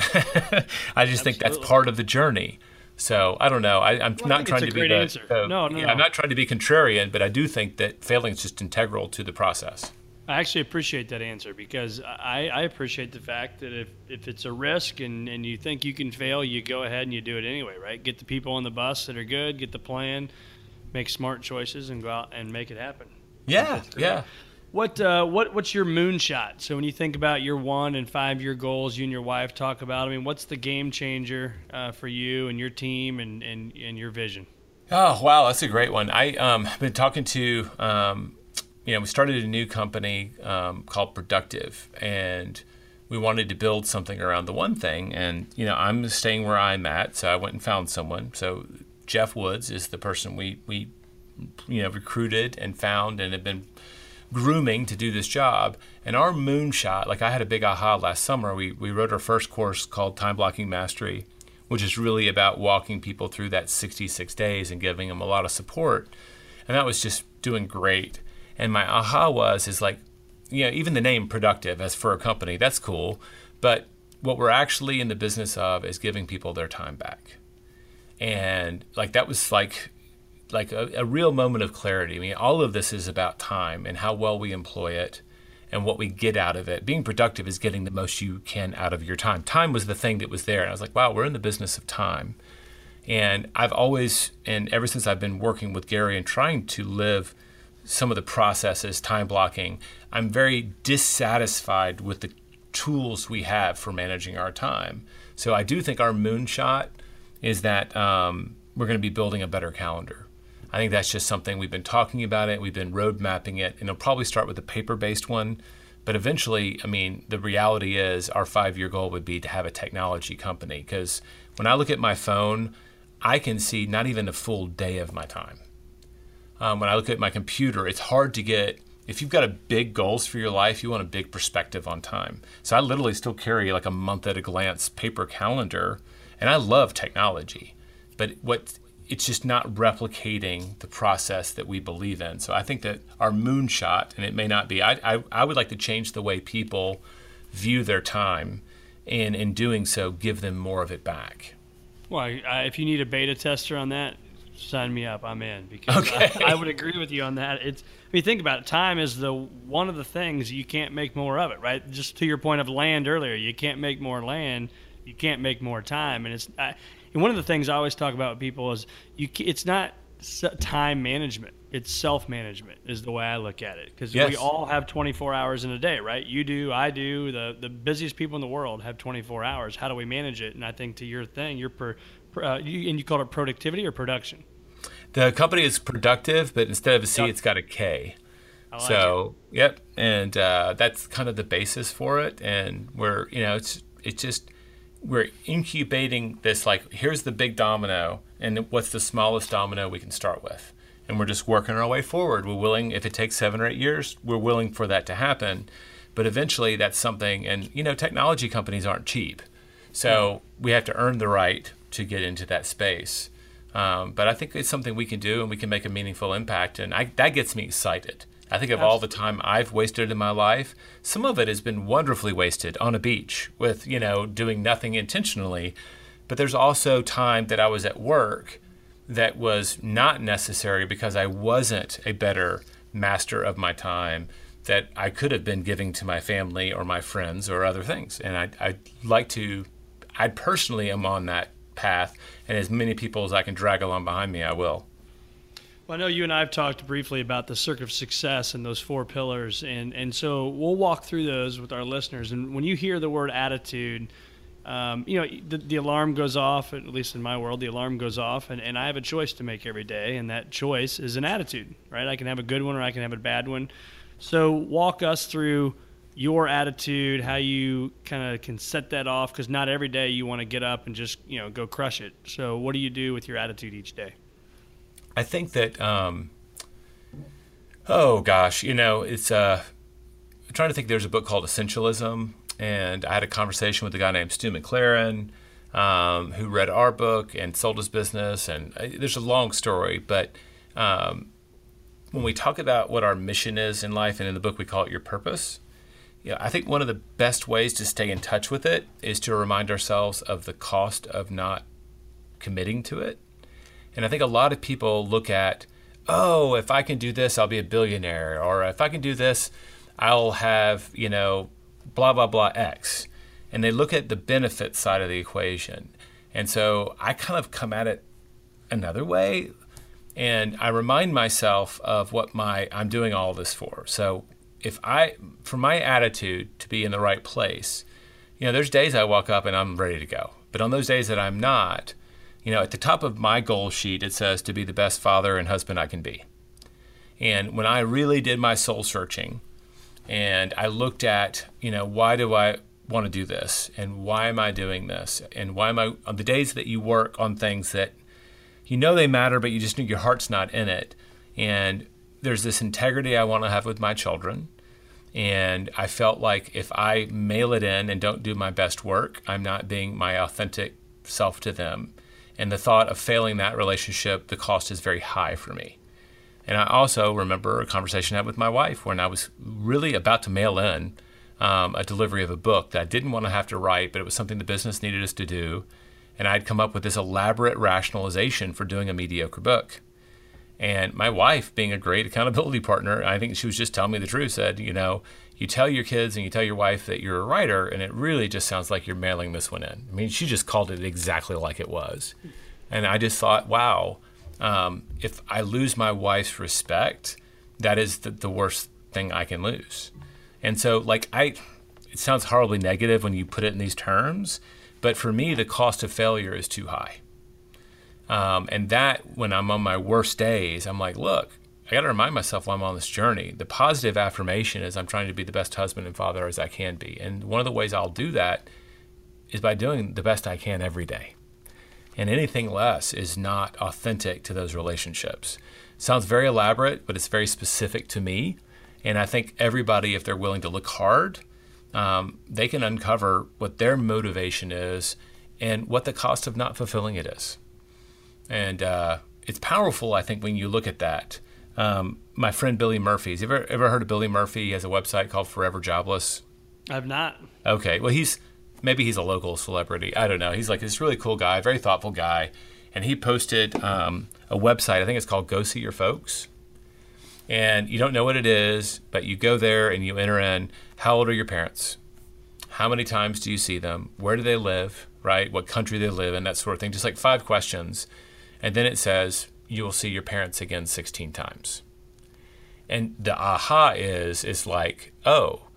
I just think that's part of the journey. So I don't know. I, I'm I not trying to be the, the- No, no, yeah, no. I'm not trying to be contrarian, but I do think that failing is just integral to the process. I actually appreciate that answer because I, I appreciate the fact that if, if it's a risk and, and you think you can fail, you go ahead and you do it anyway, right? Get the people on the bus that are good, get the plan, make smart choices, and go out and make it happen. Yeah, yeah. What uh, what what's your moonshot? So when you think about your one and five year goals, you and your wife talk about. I mean, what's the game changer uh, for you and your team and, and, and your vision? Oh wow, that's a great one. I um been talking to um, you know, we started a new company um, called Productive, and we wanted to build something around the one thing. And you know, I'm staying where I'm at, so I went and found someone. So Jeff Woods is the person we we you know recruited and found and have been grooming to do this job. And our moonshot, like I had a big aha last summer. We we wrote our first course called Time Blocking Mastery, which is really about walking people through that 66 days and giving them a lot of support. And that was just doing great. And my aha was is like, you know, even the name productive as for a company, that's cool. But what we're actually in the business of is giving people their time back. And like that was like like a, a real moment of clarity. I mean, all of this is about time and how well we employ it and what we get out of it. Being productive is getting the most you can out of your time. Time was the thing that was there. And I was like, wow, we're in the business of time. And I've always, and ever since I've been working with Gary and trying to live some of the processes, time blocking, I'm very dissatisfied with the tools we have for managing our time. So I do think our moonshot is that um, we're going to be building a better calendar. I think that's just something we've been talking about it. We've been road mapping it, and it'll probably start with a paper-based one. But eventually, I mean, the reality is our five-year goal would be to have a technology company. Because when I look at my phone, I can see not even a full day of my time. Um, when I look at my computer, it's hard to get. If you've got a big goals for your life, you want a big perspective on time. So I literally still carry like a month at a glance paper calendar, and I love technology, but what it's just not replicating the process that we believe in. So I think that our moonshot, and it may not be. I I, I would like to change the way people view their time, and in doing so, give them more of it back. Well, I, if you need a beta tester on that, sign me up. I'm in because Okay. I, [laughs] I would agree with you on that. It's I mean, think about it. Time is the one of the things you can't make more of it, right? Just to your point of land earlier, you can't make more land. You can't make more time, and it's I, and one of the things I always talk about with people is you. It's not time management. It's self management is the way I look at it because we all have 24 hours in a day, right? You do, I do. The the busiest people in the world have 24 hours. How do we manage it? And I think to your thing, your per, uh, you, and you call it productivity or production. The company is productive, but instead of a C, it's got a K. I like so, yep, and uh, that's kind of the basis for it. And we're, you know, it's it's just we're incubating this like here's the big domino, and what's the smallest domino we can start with, and we're just working our way forward. We're willing, if it takes seven or eight years, we're willing for that to happen. But eventually, that's something, and you know, technology companies aren't cheap, so we have to earn the right to get into that space. Um, but I think it's something we can do, and we can make a meaningful impact, and I, that gets me excited. I think of all the time I've wasted in my life. Some of it has been wonderfully wasted on a beach with, you know, doing nothing intentionally. But there's also time that I was at work that was not necessary because I wasn't a better master of my time that I could have been giving to my family or my friends or other things. And I, I'd like to, I personally am on that path, and as many people as I can drag along behind me, I will. Well, I know you and I have talked briefly about the circuit of success and those four pillars, and and so we'll walk through those with our listeners. And when you hear the word attitude, um, you know the, the alarm goes off. At least in my world, the alarm goes off, and, and I have a choice to make every day, and that choice is an attitude, right? I can have a good one or I can have a bad one. So walk us through your attitude, how you kind of can set that off, because not every day you want to get up and just you know go crush it. So what do you do with your attitude each day? I think that, um, oh gosh, you know, it's uh, I'm trying to think. There's a book called Essentialism, and I had a conversation with a guy named Stu McLaren, um, who read our book and sold his business. And uh, there's a long story, but um, when we talk about what our mission is in life, and in the book we call it your purpose. Yeah, I think one of the best ways to stay in touch with it is to remind ourselves of the cost of not committing to it. And I think a lot of people look at, oh, if I can do this, I'll be a billionaire, or if I can do this, I'll have, you know, blah, blah, blah, X. And they look at the benefit side of the equation. And so I kind of come at it another way. And I remind myself of what my I'm doing all this for. So if I, for my attitude to be in the right place, you know, there's days I walk up and I'm ready to go. But on those days that I'm not, you know, at the top of my goal sheet, it says to be the best father and husband I can be. And when I really did my soul searching and I looked at, you know, why do I want to do this? And why am I doing this? And why am I, on the days that you work on things that you know they matter, but you just know your heart's not in it. And there's this integrity I want to have with my children. And I felt like if I mail it in and don't do my best work, I'm not being my authentic self to them. And the thought of failing that relationship, the cost is very high for me. And I also remember a conversation I had with my wife when I was really about to mail in um, a delivery of a book that I didn't want to have to write, but it was something the business needed us to do. And I'd come up with this elaborate rationalization for doing a mediocre book. And my wife, being a great accountability partner, I think she was just telling me the truth, said, you know, you tell your kids and you tell your wife that you're a writer, and it really just sounds like you're mailing this one in. I mean, she just called it exactly like it was. And I just thought, wow, um, if I lose my wife's respect, that is the, the worst thing I can lose. And so, like, I, it sounds horribly negative when you put it in these terms, but for me, the cost of failure is too high. Um, and that, when I'm on my worst days, I'm like, look, I got to remind myself while I'm on this journey. The positive affirmation is I'm trying to be the best husband and father as I can be. And one of the ways I'll do that is by doing the best I can every day. And anything less is not authentic to those relationships. Sounds very elaborate, but it's very specific to me. And I think everybody, if they're willing to look hard, um, they can uncover what their motivation is and what the cost of not fulfilling it is. And uh, it's powerful, I think, when you look at that. Um, my friend Billy Murphy, have you ever, ever heard of Billy Murphy? He has a website called Forever Jobless. I've not. Okay, well, he's maybe he's a local celebrity. I don't know. He's like this really cool guy, very thoughtful guy, and he posted um, a website. I think it's called Go See Your Folks, and you don't know what it is, but you go there and you enter in how old are your parents, how many times do you see them, where do they live, right, what country they live in, that sort of thing. Just like five questions, and then it says you will see your parents again 16 times. And the aha is is like, oh,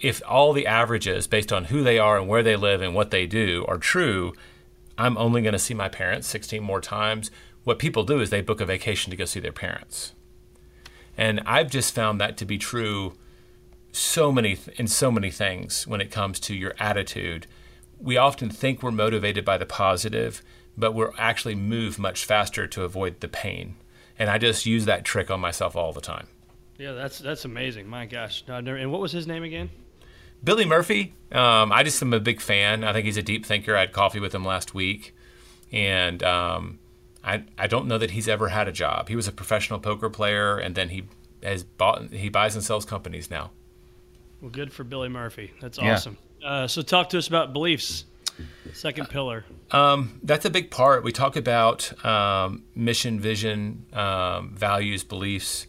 if all the averages based on who they are and where they live and what they do are true, I'm only going to see my parents 16 more times. What people do is they book a vacation to go see their parents. And I've just found that to be true so many in so many things when it comes to your attitude. We often think we're motivated by the positive, but we're actually move much faster to avoid the pain. And I just use that trick on myself all the time. Yeah, that's that's amazing. My gosh. Never, and what was his name again? Billy Murphy. Um, I just am a big fan. I think he's a deep thinker. I had coffee with him last week, and um, I I don't know that he's ever had a job. He was a professional poker player, and then he has bought he buys and sells companies now. Well, good for Billy Murphy. That's awesome. Yeah. Uh, so, talk to us about beliefs. Second pillar. Um, that's a big part. We talk about um, mission, vision, um, values, beliefs,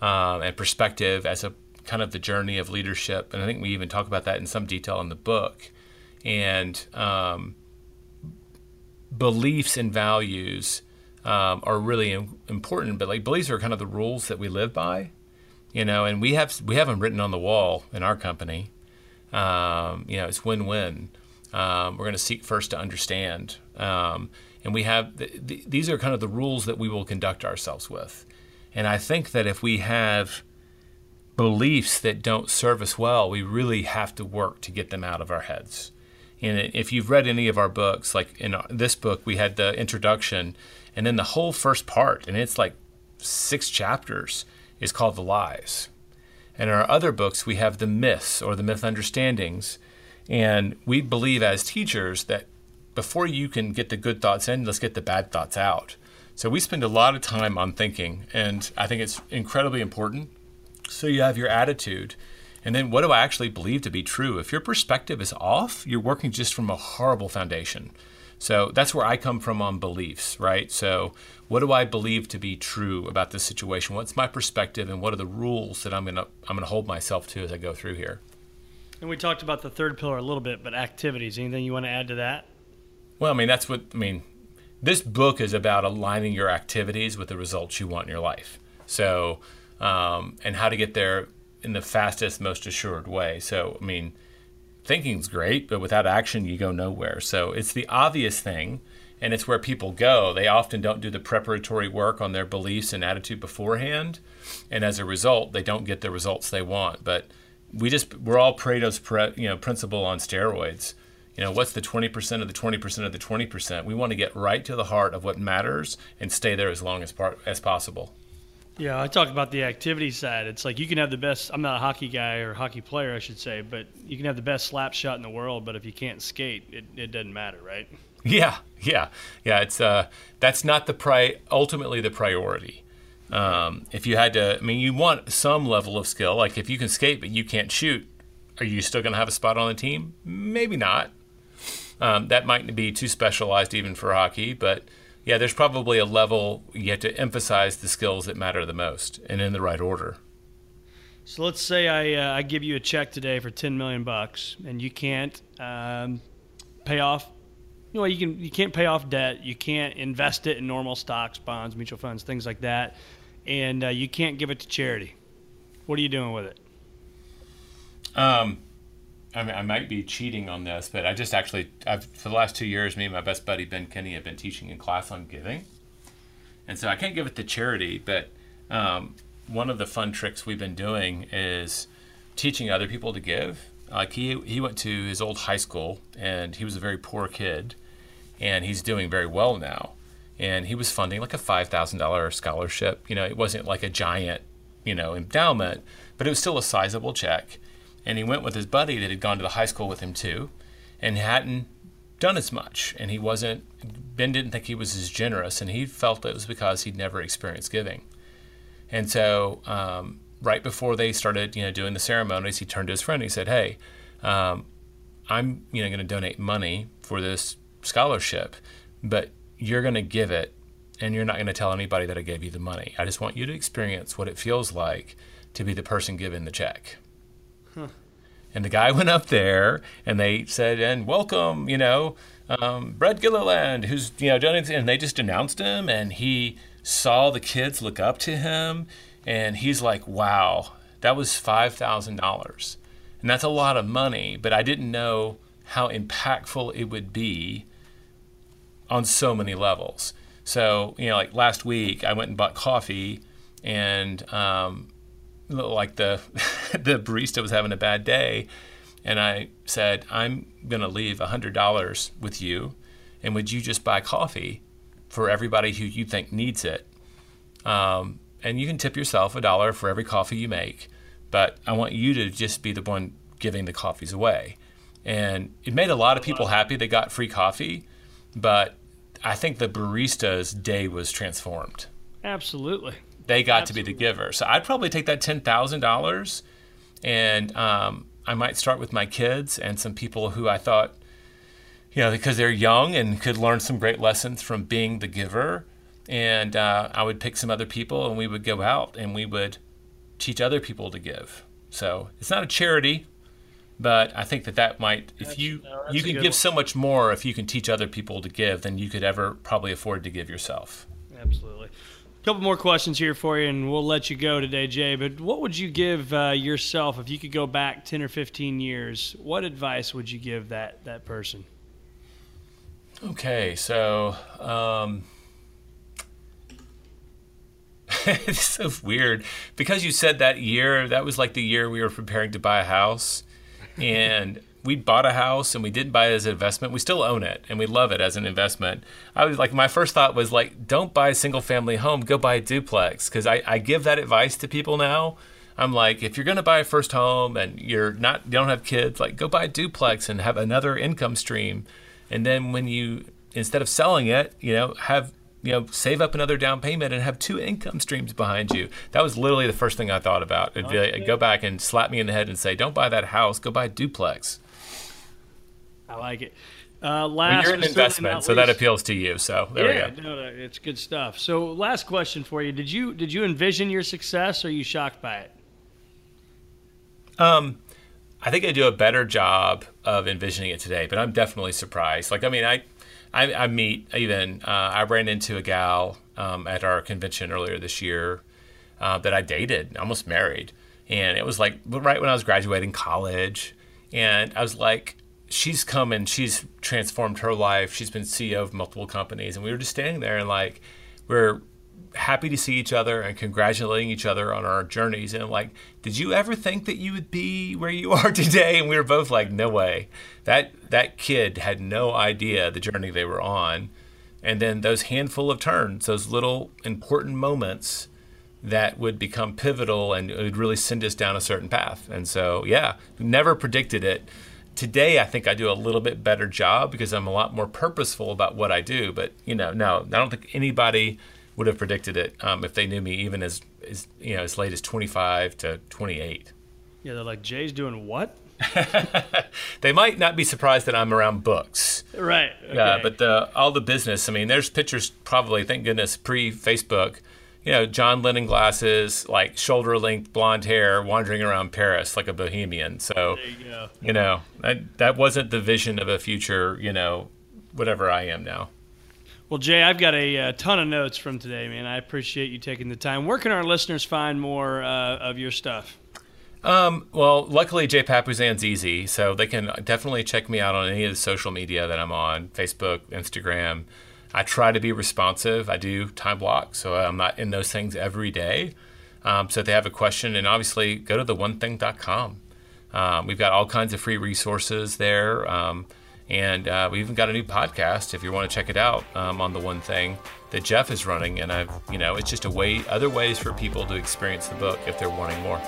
um, and perspective as a kind of the journey of leadership. And I think we even talk about that in some detail in the book. And um, beliefs and values um, are really important. But like beliefs are kind of the rules that we live by, you know. And we have we have them written on the wall in our company. you know, it's win-win. Um, we're going to seek first to understand. Um, and we have th- th- these are kind of the rules that we will conduct ourselves with. And I think that if we have beliefs that don't serve us well, we really have to work to get them out of our heads. And if you've read any of our books, like in this book, we had the introduction and then the whole first part, and it's like six chapters, is called The Lies. And in our other books, we have the myths or the myth understandings and we believe as teachers that before you can get the good thoughts in, let's get the bad thoughts out. So we spend a lot of time on thinking, and I think it's incredibly important. So you have your attitude, and then what do I actually believe to be true? If your perspective is off, you're working just from a horrible foundation. So that's where I come from on beliefs, right? So what do I believe to be true about this situation? What's my perspective, and what are the rules that I'm gonna I'm gonna hold myself to as I go through here? And we talked about the third pillar a little bit, but activities. Anything you want to add to that? Well, I mean, that's what I mean. This book is about aligning your activities with the results you want in your life. So, um, and how to get there in the fastest, most assured way. So, I mean, thinking's great, but without action, you go nowhere. So, it's the obvious thing, and it's where people go. They often don't do the preparatory work on their beliefs and attitude beforehand, and as a result, they don't get the results they want. But we just we're all Pareto's you know principle on steroids. You know, what's the 20% of the 20% of the 20%? We want to get right to the heart of what matters and stay there as long as part, as possible. Yeah, I talk about the activity side. It's like you can have the best. I'm not a hockey guy or hockey player, I should say, but you can have the best slap shot in the world, but if you can't skate, it, it doesn't matter, right? [laughs] Yeah, yeah, yeah. It's uh, that's not the pri- ultimately the priority. Um, if you had to, I mean, you want some level of skill. Like if you can skate but you can't shoot, are you still going to have a spot on the team? Maybe not. Um, that might be too specialized even for hockey, but yeah, there's probably a level you have to emphasize the skills that matter the most and in the right order. So let's say I, uh, I give you a check today for 10 million bucks, and you can't um, pay off. You know, you can you can't pay off debt. You can't invest it in normal stocks, bonds, mutual funds, things like that and uh, you can't give it to charity. What are you doing with it? Um, I mean, I might be cheating on this, but I just actually, I've, for the last two years, me and my best buddy Ben Kinney have been teaching a class on giving, and so I can't give it to charity. But um, one of the fun tricks we've been doing is teaching other people to give. Like he he went to his old high school, and he was a very poor kid, and he's doing very well now and he was funding like a $5,000 scholarship. You know, it wasn't like a giant, you know, endowment, but it was still a sizable check. And he went with his buddy that had gone to the high school with him too and hadn't done as much. And he wasn't, Ben didn't think he was as generous, and he felt it was because he'd never experienced giving. And so, um, right before they started, you know, doing the ceremonies, he turned to his friend and he said, Hey, um, I'm you know going to donate money for this scholarship, but you're going to give it and you're not going to tell anybody that I gave you the money. I just want you to experience what it feels like to be the person giving the check. Huh. And the guy [laughs] went up there and they said, and welcome, you know, um, Brett Gilliland, who's, you know, done it. And they just announced him and he saw the kids look up to him. And he's like, wow, that was $5,000. And that's a lot of money, but I didn't know how impactful it would be on so many levels. So, you know, like last week, I went and bought coffee, and um, like the [laughs] the barista was having a bad day, and I said, "I'm going to leave hundred dollars with you, and would you just buy coffee for everybody who you think needs it? Um, and you can tip yourself a dollar for every coffee you make, but I want you to just be the one giving the coffees away." And it made a lot of people happy. They got free coffee, but I think the barista's day was transformed. Absolutely. They got Absolutely. to be the giver. So I'd probably take that ten thousand dollars, and um, I might start with my kids and some people who I thought, you know, because they're young and could learn some great lessons from being the giver. And uh, I would pick some other people, and we would go out and we would teach other people to give. So it's not a charity but I think that that might, if that's, you no, you can give one. so much more if you can teach other people to give than you could ever probably afford to give yourself. Absolutely. A couple more questions here for you, and we'll let you go today, Jay. But what would you give uh, yourself if you could go back ten or fifteen years? What advice would you give that that person? Okay, so um, [laughs] it's so weird because you said that year. That was like the year we were preparing to buy a house and we bought a house and we didn't buy it as an investment. We still own it and we love it as an investment. I was like, my first thought was like, don't buy a single family home, go buy a duplex. Cause I, I give that advice to people now. I'm like, if you're going to buy a first home and you're not, you don't have kids, like go buy a duplex and have another income stream. And then when you, instead of selling it, you know, have you know, save up another down payment and have two income streams behind you. That was literally the first thing I thought about. It'd be like, go back and slap me in the head and say, don't buy that house, go buy a duplex. I like it. Uh, last, well, you're an investment, so that appeals to you. So there yeah, we go. No, it's good stuff. So, last question for you: Did you did you envision your success, or are you shocked by it? Um, I think I do a better job of envisioning it today, but I'm definitely surprised. Like, I mean, I I, I meet even uh, I ran into a gal um, at our convention earlier this year uh, that I dated, almost married, and it was like right when I was graduating college, and I was like, she's come and she's transformed her life. She's been CEO of multiple companies, and we were just standing there and like we're happy to see each other and congratulating each other on our journeys. And like, did you ever think that you would be where you [laughs] are today? And we were both like, no way. That that kid had no idea the journey they were on. And then those handful of turns, those little important moments that would become pivotal and it would really send us down a certain path. And so, yeah, never predicted it. Today, I think I do a little bit better job because I'm a lot more purposeful about what I do. But, you know, no, I don't think anybody would have predicted it um, if they knew me even as, as you know as late as 25 to 28. Yeah, they're like Jay's doing what? [laughs] they might not be surprised that I'm around books. Right. Okay. Yeah, but the, all the business. I mean, there's pictures probably. Thank goodness pre Facebook. You know, John Lennon glasses, like shoulder length blonde hair, wandering around Paris like a bohemian. So, you, you, know, that, that wasn't the vision of a future. You know, whatever I am now. Well, Jay, I've got a, a, ton of notes from today, man. I appreciate you taking the time. Where can our listeners find more uh, of your stuff? Um, well, luckily, Jay Papasan's easy, so they can definitely check me out on any of the social media that I'm on Facebook, Instagram. I try to be responsive. I do time block, so I'm not in those things every day. Um, so if they have a question, and obviously go to the theonething.com. Um, we've got all kinds of free resources there. Um, and uh, we even got a new podcast if you want to check it out um, on the one thing that Jeff is running. And I've, you know, it's just a way, other ways for people to experience the book if they're wanting more.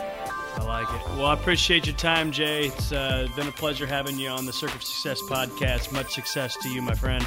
I like it. Well, I appreciate your time, Jay. It's uh, been a pleasure having you on the Circuit of Success podcast. Much success to you, my friend.